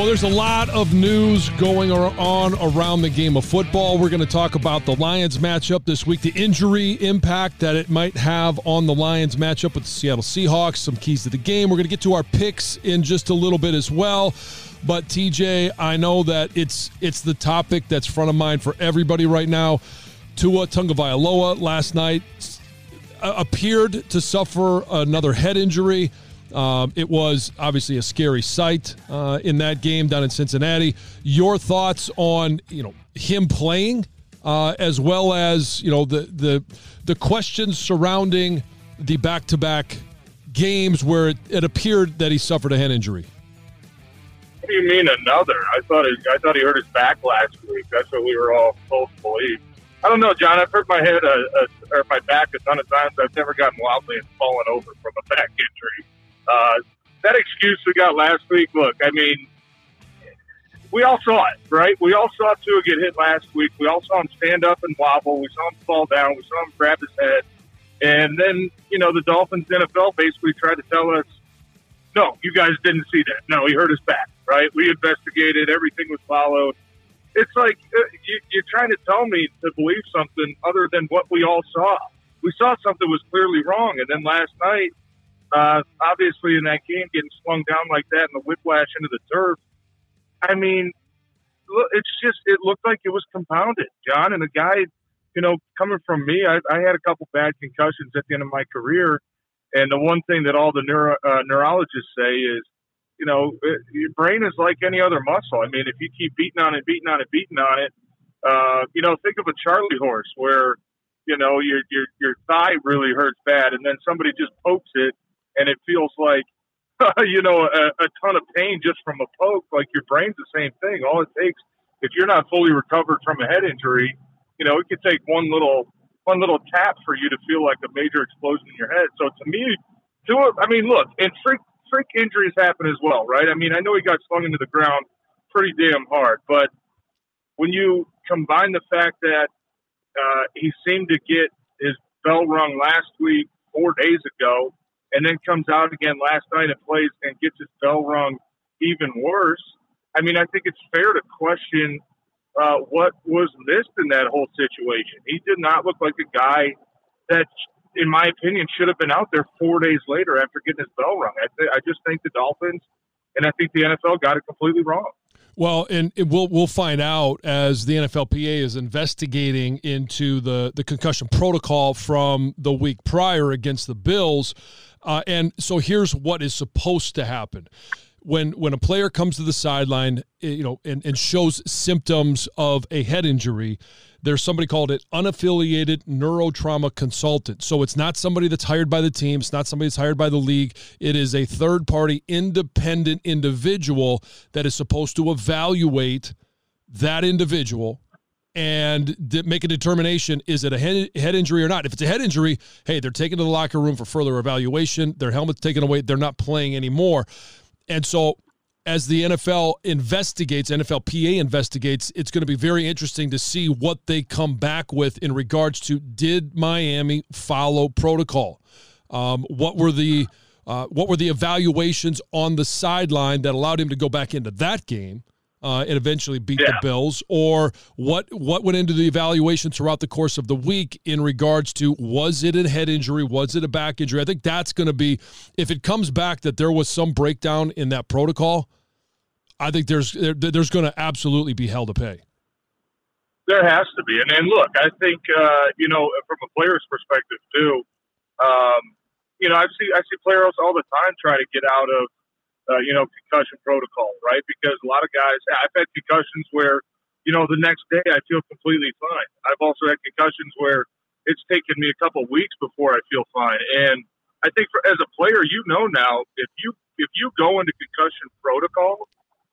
Well, there's a lot of news going on around the game of football. We're going to talk about the Lions matchup this week, the injury impact that it might have on the Lions matchup with the Seattle Seahawks, some keys to the game. We're going to get to our picks in just a little bit as well. But TJ, I know that it's it's the topic that's front of mind for everybody right now. Tua Tagovailoa last night appeared to suffer another head injury. Um, it was obviously a scary sight uh, in that game down in Cincinnati. Your thoughts on you know him playing, uh, as well as you know the the the questions surrounding the back to back games where it, it, appeared that he suffered a hand injury. What do you mean another? I thought he, I thought he hurt his back last week. That's what we were all told to believe. I don't know, Jon. I've hurt my head a, a, or my back a ton of times. I've never gotten wildly and fallen over from a back injury. Uh, that excuse we got last week, look, I mean, we all saw it, right? We all saw Tua get hit last week. We all saw him stand up and wobble. We saw him fall down. We saw him grab his head. And then, you know, the Dolphins NFL basically tried to tell us, no, you guys didn't see that. No, he hurt his back, right? We investigated. Everything was followed. It's like uh, you're trying to tell me to believe something other than what we all saw. We saw something was clearly wrong. And then last night, uh, obviously, in that game, getting swung down like that and the whiplash into the turf. I mean, it's just it looked like it was compounded, Jon. And the guy, you know, coming from me, I, I had a couple bad concussions at the end of my career, and the one thing that all the neuro, uh, neurologists say is, you know, it, your brain is like any other muscle. I mean, if you keep beating on it, beating on it, beating on it, uh, you know, think of a Charlie horse where, you know, your your your thigh really hurts bad, and then somebody just pokes it and it feels like you know a, a ton of pain just from a poke. Like your brain's the same thing. All it takes if you're not fully recovered from a head injury, you know, it could take one little one little tap for you to feel like a major explosion in your head. So to me, to I mean, look, and freak freak injuries happen as well, right? I mean, I know he got slung into the ground pretty damn hard, but when you combine the fact that uh, he seemed to get his bell rung last week, four days ago, and then comes out again last night and plays and gets his bell rung even worse. I mean, I think it's fair to question uh, what was missed in that whole situation. He did not look like a guy that, in my opinion, should have been out there four days later after getting his bell rung. I, th- I just think the Dolphins and I think the NFL got it completely wrong. Well, and we'll we'll find out as the NFLPA is investigating into the the concussion protocol from the week prior against the Bills. Uh, and so here's what is supposed to happen. When, when a player comes to the sideline, eh, you know, and, and shows symptoms of a head injury, there's somebody called an unaffiliated neurotrauma consultant. So it's not somebody that's hired by the team. It's not somebody that's hired by the league. It is a third party independent individual that is supposed to evaluate that individual and make a determination is it a head, head injury or not. If it's a head injury, hey, they're taken to the locker room for further evaluation. Their helmet's taken away. They're not playing anymore. And so, as the NFL investigates, NFLPA investigates, it's going to be very interesting to see what they come back with in regards to did Miami follow protocol? Um, what were the uh, what were the evaluations on the sideline that allowed him to go back into that game uh, and eventually beat yeah. the Bills, or what what went into the evaluation throughout the course of the week in regards to was it a head injury, was it a back injury? I think that's going to be if it comes back that there was some breakdown in that protocol. I think there's there, there's going to absolutely be hell to pay. There has to be, and, and look, I think uh, you know from a player's perspective too. Um, you know, I see I see players all the time try to get out of uh, you know, concussion protocol, right? Because a lot of guys, I've had concussions where, you know, the next day I feel completely fine. I've also had concussions where it's taken me a couple weeks before I feel fine. And I think for, as a player, you know now if you if you go into concussion protocol,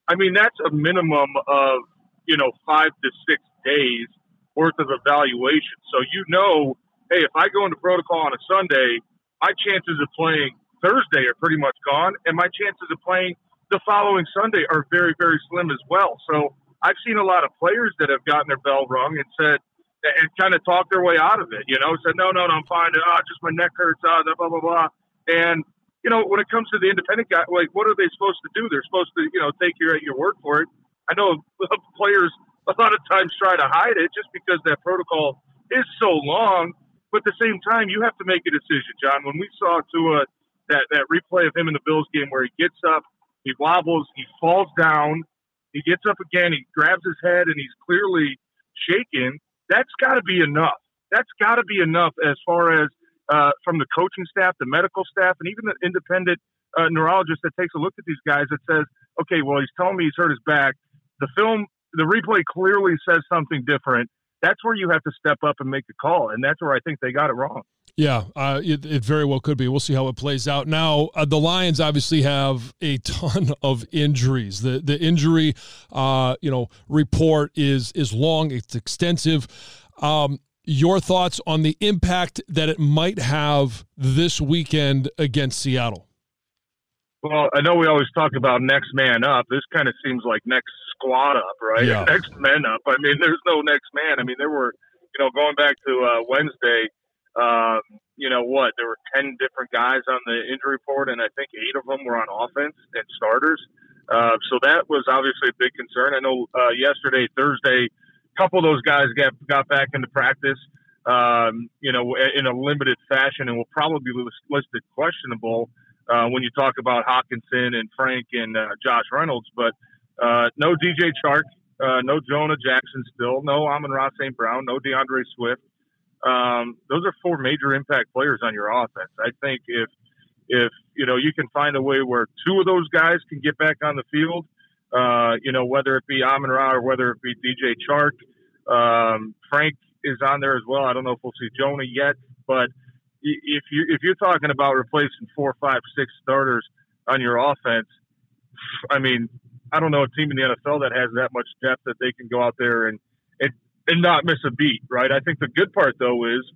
I mean that's a minimum of you know five to six days worth of evaluation. So you know, hey, if I go into protocol on a Sunday, my chances of playing Thursday are pretty much gone, and my chances of playing the following Sunday are very, very slim as well. So I've seen a lot of players that have gotten their bell rung and said, and kind of talked their way out of it, you know, said, no, no, no, I'm fine. Oh, just my neck hurts, oh, blah, blah, blah. And, you know, when it comes to the independent guy, like, what are they supposed to do? They're supposed to, you know, take your, your word for it. I know players a lot of times try to hide it just because that protocol is so long. But at the same time, you have to make a decision, Jon. When we saw Tua that that replay of him in the Bills game where he gets up, he wobbles, he falls down, he gets up again, he grabs his head, and he's clearly shaken. That's got to be enough. That's got to be enough as far as uh, from the coaching staff, the medical staff, and even the independent uh, neurologist that takes a look at these guys that says, okay, well, he's telling me he's hurt his back. The film, the replay clearly says something different. That's where you have to step up and make the call, and that's where I think they got it wrong. Yeah, uh, it, it, very well could be. We'll see how it plays out. Now, uh, the Lions obviously have a ton of injuries. The the injury, uh, you know, report is is long. It's extensive. Um, your thoughts on the impact that it might have this weekend against Seattle? Well, I know we always talk about next man up. This kind of seems like next squad up, right? Yeah. Next man up. I mean, there's no next man. I mean, there were, you know, going back to uh, Wednesday um, you know what? There were ten different guys on the injury report, and I think eight of them were on offense and starters. Uh, so that was obviously a big concern. I know uh, yesterday, Thursday, a couple of those guys got got back into practice. Um, you know, in a limited fashion, and will probably be listed questionable uh, when you talk about Hockenson and Frank and uh, Josh Reynolds. But uh, no DJ Chark, uh, no Jonah Jackson still, no Amon-Ra St. Brown, no D'Andre Swift um, those are four major impact players on your offense. I think if if you know you can find a way where two of those guys can get back on the field, uh, you know whether it be Amon Ra or whether it be DJ Chark, um, Frank is on there as well. I don't know if we'll see Jonah yet, but if you if you're talking about replacing four, five, six starters on your offense, I mean, I don't know a team in the NFL that has that much depth that they can go out there and and not miss a beat, right? I think the good part though is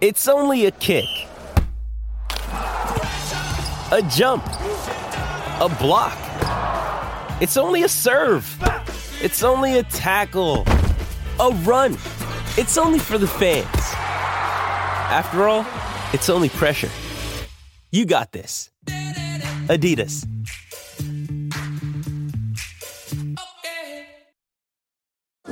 it's only a kick, a jump, a block. It's only a serve. It's only a tackle, a run. It's only for the fans. After all, it's only pressure. You got this. Adidas.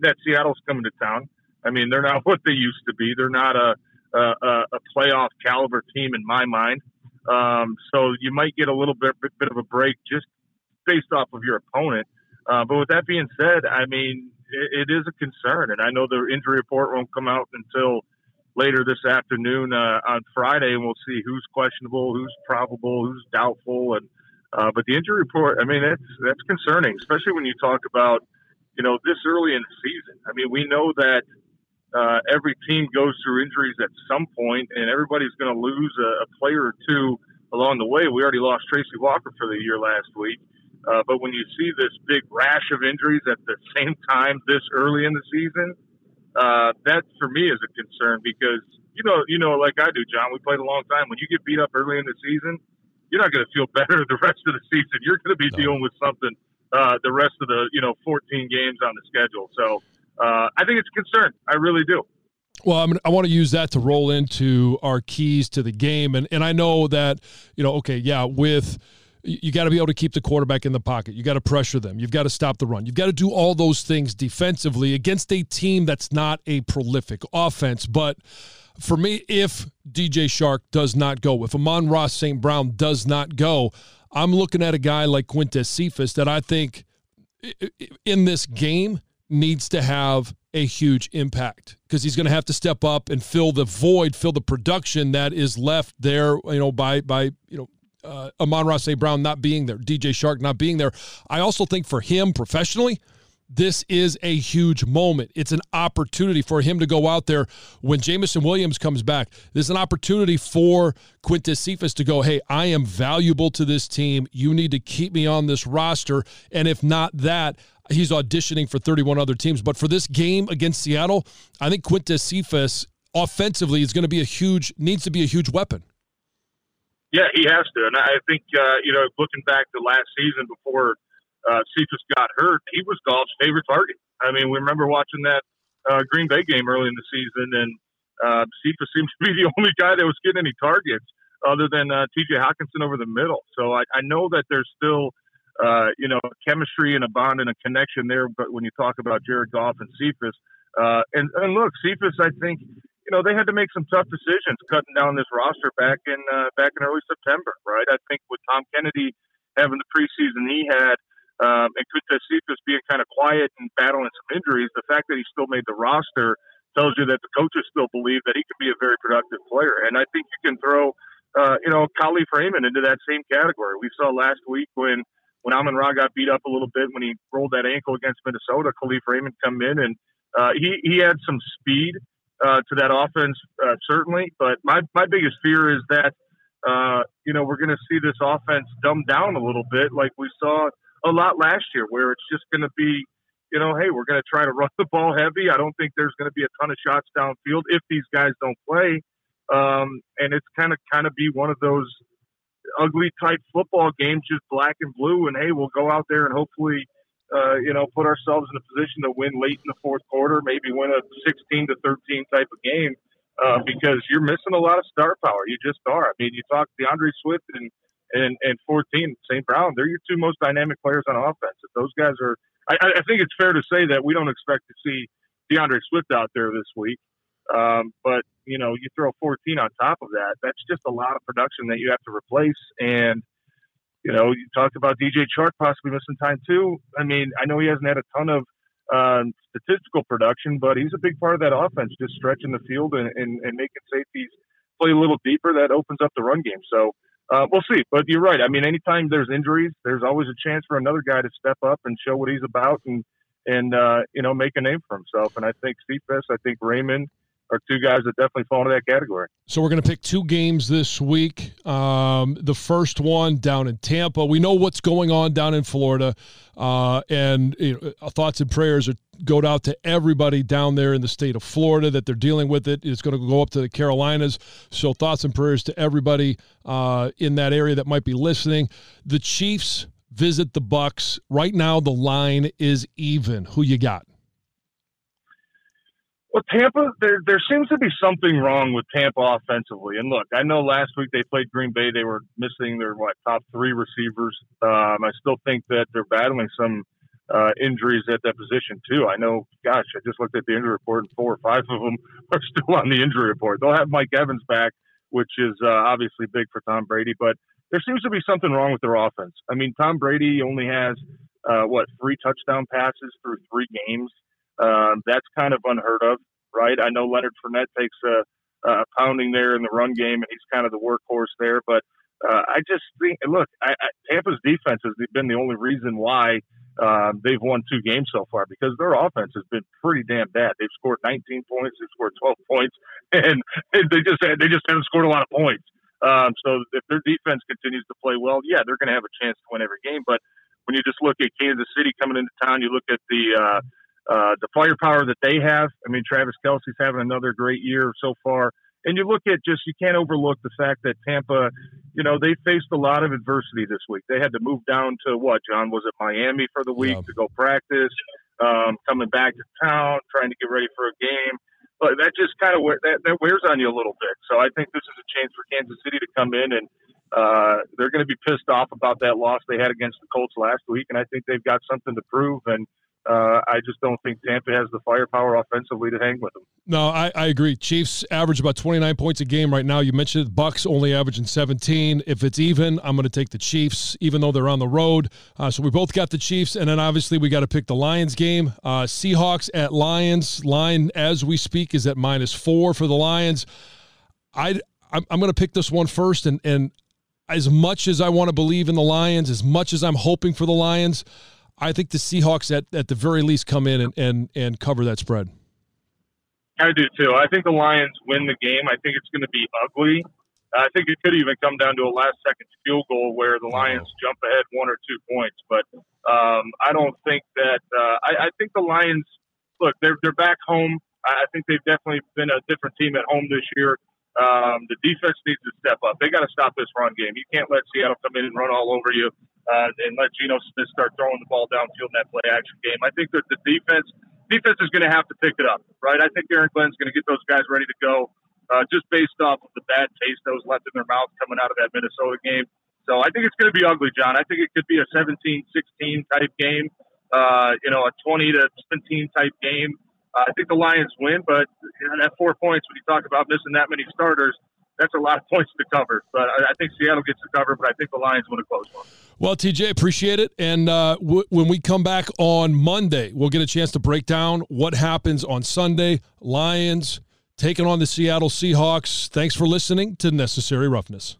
that Seattle's coming to town. I mean, they're not what they used to be. They're not a a, a playoff caliber team in my mind. Um, so you might get a little bit bit of a break just based off of your opponent. Uh, but with that being said, I mean, it, it is a concern, and I know the injury report won't come out until later this afternoon uh, on Friday, and we'll see who's questionable, who's probable, who's doubtful, and uh, but the injury report, I mean, that's that's concerning, especially when you talk about you know, this early in the season. I mean, we know that uh, every team goes through injuries at some point, and everybody's going to lose a, a, player or two along the way. We already lost Tracy Walker for the year last week. Uh, but when you see this big rash of injuries at the same time this early in the season, uh, that for me is a concern because you know, you know, like I do, Jon. We played a long time. When you get beat up early in the season, you're not going to feel better the rest of the season. You're going to be no. dealing with something uh, the rest of the you know 14 games on the schedule. So uh, I think it's a concern. I really do. Well, I, I want to use that to roll into our keys to the game, and and I know that you know, okay, yeah, with you got to be able to keep the quarterback in the pocket. You got to pressure them. You've got to stop the run. You've got to do all those things defensively against a team that's not a prolific offense. But for me, if DJ Chark does not go, if Amon-Ra St. Brown does not go, I'm looking at a guy like Quintez Cephus that I think in this game needs to have a huge impact because he's going to have to step up and fill the void, fill the production that is left there, you know, by by you know uh, Amon-Ra St. Brown not being there, DJ Chark not being there. I also think for him professionally, this is a huge moment. It's an opportunity for him to go out there when Jameson Williams comes back. There's an opportunity for Quintez Cephus to go, hey, I am valuable to this team. You need to keep me on this roster. And if not that, he's auditioning for 31 other teams. But for this game against Seattle, I think Quintez Cephus offensively is going to be a huge, needs to be a huge weapon. Yeah, he has to. And I think, uh, you know, looking back to last season before – uh, Cephus got hurt, he was Goff's favorite target. I mean, we remember watching that uh, Green Bay game early in the season, and uh, Cephus seems to be the only guy that was getting any targets other than uh, T.J. Hockenson over the middle. So I, I know that there's still, uh, you know, chemistry and a bond and a connection there. But when you talk about Jared Goff and Cephus, uh, and, and look, Cephus, I think, you know, they had to make some tough decisions cutting down this roster back in uh, back in early September, right? I think with Tom Kennedy having the preseason he had, um, and Cephus being kind of quiet and battling some injuries, the fact that he still made the roster tells you that the coaches still believe that he can be a very productive player. And I think you can throw, uh, you know, Kalif Raymond into that same category. We saw last week when when Amon-Ra got beat up a little bit when he rolled that ankle against Minnesota, Kalif Raymond come in and uh, he he had some speed uh, to that offense uh, certainly. But my my biggest fear is that uh, you know we're going to see this offense dumbed down a little bit, like we saw a lot last year, where it's just going to be, you know, hey, we're going to try to run the ball heavy. I don't think there's going to be a ton of shots downfield if these guys don't play, um, and it's kind of kind of be one of those ugly type football games, just black and blue. And hey, we'll go out there and hopefully. Uh, you know, put ourselves in a position to win late in the fourth quarter, maybe win a 16 to 13 type of game, uh, because you're missing a lot of star power. You just are. I mean, you talk D'Andre Swift and and and 14 St. Brown. They're your two most dynamic players on offense. If those guys are, I, I think it's fair to say that we don't expect to see D'Andre Swift out there this week. Um, but you know, you throw 14 on top of that. That's just a lot of production that you have to replace. And you know, you talked about DJ Chark possibly missing time too. I mean, I know he hasn't had a ton of uh, statistical production, but he's a big part of that offense, just stretching the field and, and, and making safeties play a little deeper. That opens up the run game. So uh, we'll see. But you're right. I mean, anytime there's injuries, there's always a chance for another guy to step up and show what he's about and and uh, you know make a name for himself. And I think Cephus, I think Raymond, are two guys that definitely fall into that category. So we're going to pick two games this week. Um, the first one down in Tampa. We know what's going on down in Florida, uh, and you know, thoughts and prayers are go out to everybody down there in the state of Florida that they're dealing with it. It's going to go up to the Carolinas. So thoughts and prayers to everybody uh, in that area that might be listening. The Chiefs visit the Bucs. Right now, the line is even. Who you got? Well, Tampa, there there seems to be something wrong with Tampa offensively. And look, I know last week they played Green Bay; they were missing their what top three receivers. Um, I still think that they're battling some uh, injuries at that position too. I know, gosh, I just looked at the injury report, and four or five of them are still on the injury report. They'll have Mike Evans back, which is uh, obviously big for Tom Brady, but there seems to be something wrong with their offense. I mean, Tom Brady only has uh, what three touchdown passes through three games. Um, that's kind of unheard of, right? I know Leonard Fournette takes a, a pounding there in the run game, and he's kind of the workhorse there. But uh, I just think, look, I, I, Tampa's defense has been the only reason why uh, they've won two games so far because their offense has been pretty damn bad. They've scored 19 points, they've scored 12 points, and, and they just they just haven't scored a lot of points. Um, so if their defense continues to play well, yeah, they're going to have a chance to win every game. But when you just look at Kansas City coming into town, you look at the uh, uh, the firepower that they have. I mean, Travis Kelce's having another great year so far. And you look at just, you can't overlook the fact that Tampa, you know, they faced a lot of adversity this week. They had to move down to what, Jon? Was it Miami for the week yeah. to go practice, um, coming back to town, trying to get ready for a game. But that just kind of that, that wears on you a little bit. So I think this is a chance for Kansas City to come in and uh, they're going to be pissed off about that loss they had against the Colts last week, and I think they've got something to prove. And uh, I just don't think Tampa has the firepower offensively to hang with them. No, I, I, agree. Chiefs average about 29 points a game right now. You mentioned Bucs only averaging 17. If it's even, I'm going to take the Chiefs, even though they're on the road. Uh, so we both got the Chiefs, and then obviously we got to pick the Lions game. Uh, Seahawks at Lions. Line as we speak is at minus four for the Lions. I I'm, I'm going to pick this one first, and and as much as I want to believe in the Lions, as much as I'm hoping for the Lions, I think the Seahawks at, at the very least come in and, and, and cover that spread. I do too. I think the Lions win the game. I think it's going to be ugly. I think it could even come down to a last second field goal where the Lions oh. jump ahead one or two points. But um, I don't think that. Uh, I, I think the Lions. Look, they're they're back home. I think they've definitely been a different team at home this year. Um, the defense needs to step up. They got to stop this run game. You can't let Seattle come in and run all over you uh, and let Geno Smith start throwing the ball downfield in that play action game. I think that the defense defense is going to have to pick it up, right? I think Aaron Glenn's going to get those guys ready to go uh, just based off of the bad taste that was left in their mouth coming out of that Minnesota game. So I think it's going to be ugly, Jon. I think it could be a 17-16 type game, uh, you know, a 20 to 17 type game. Uh, I think the Lions win, but know, that four points when you talk about missing that many starters, that's a lot of points to cover. But I, I think Seattle gets the cover, but I think the Lions win a close one. Well, TJ, appreciate it. And uh, w- when we come back on Monday, we'll get a chance to break down what happens on Sunday. Lions taking on the Seattle Seahawks. Thanks for listening to Necessary Roughness.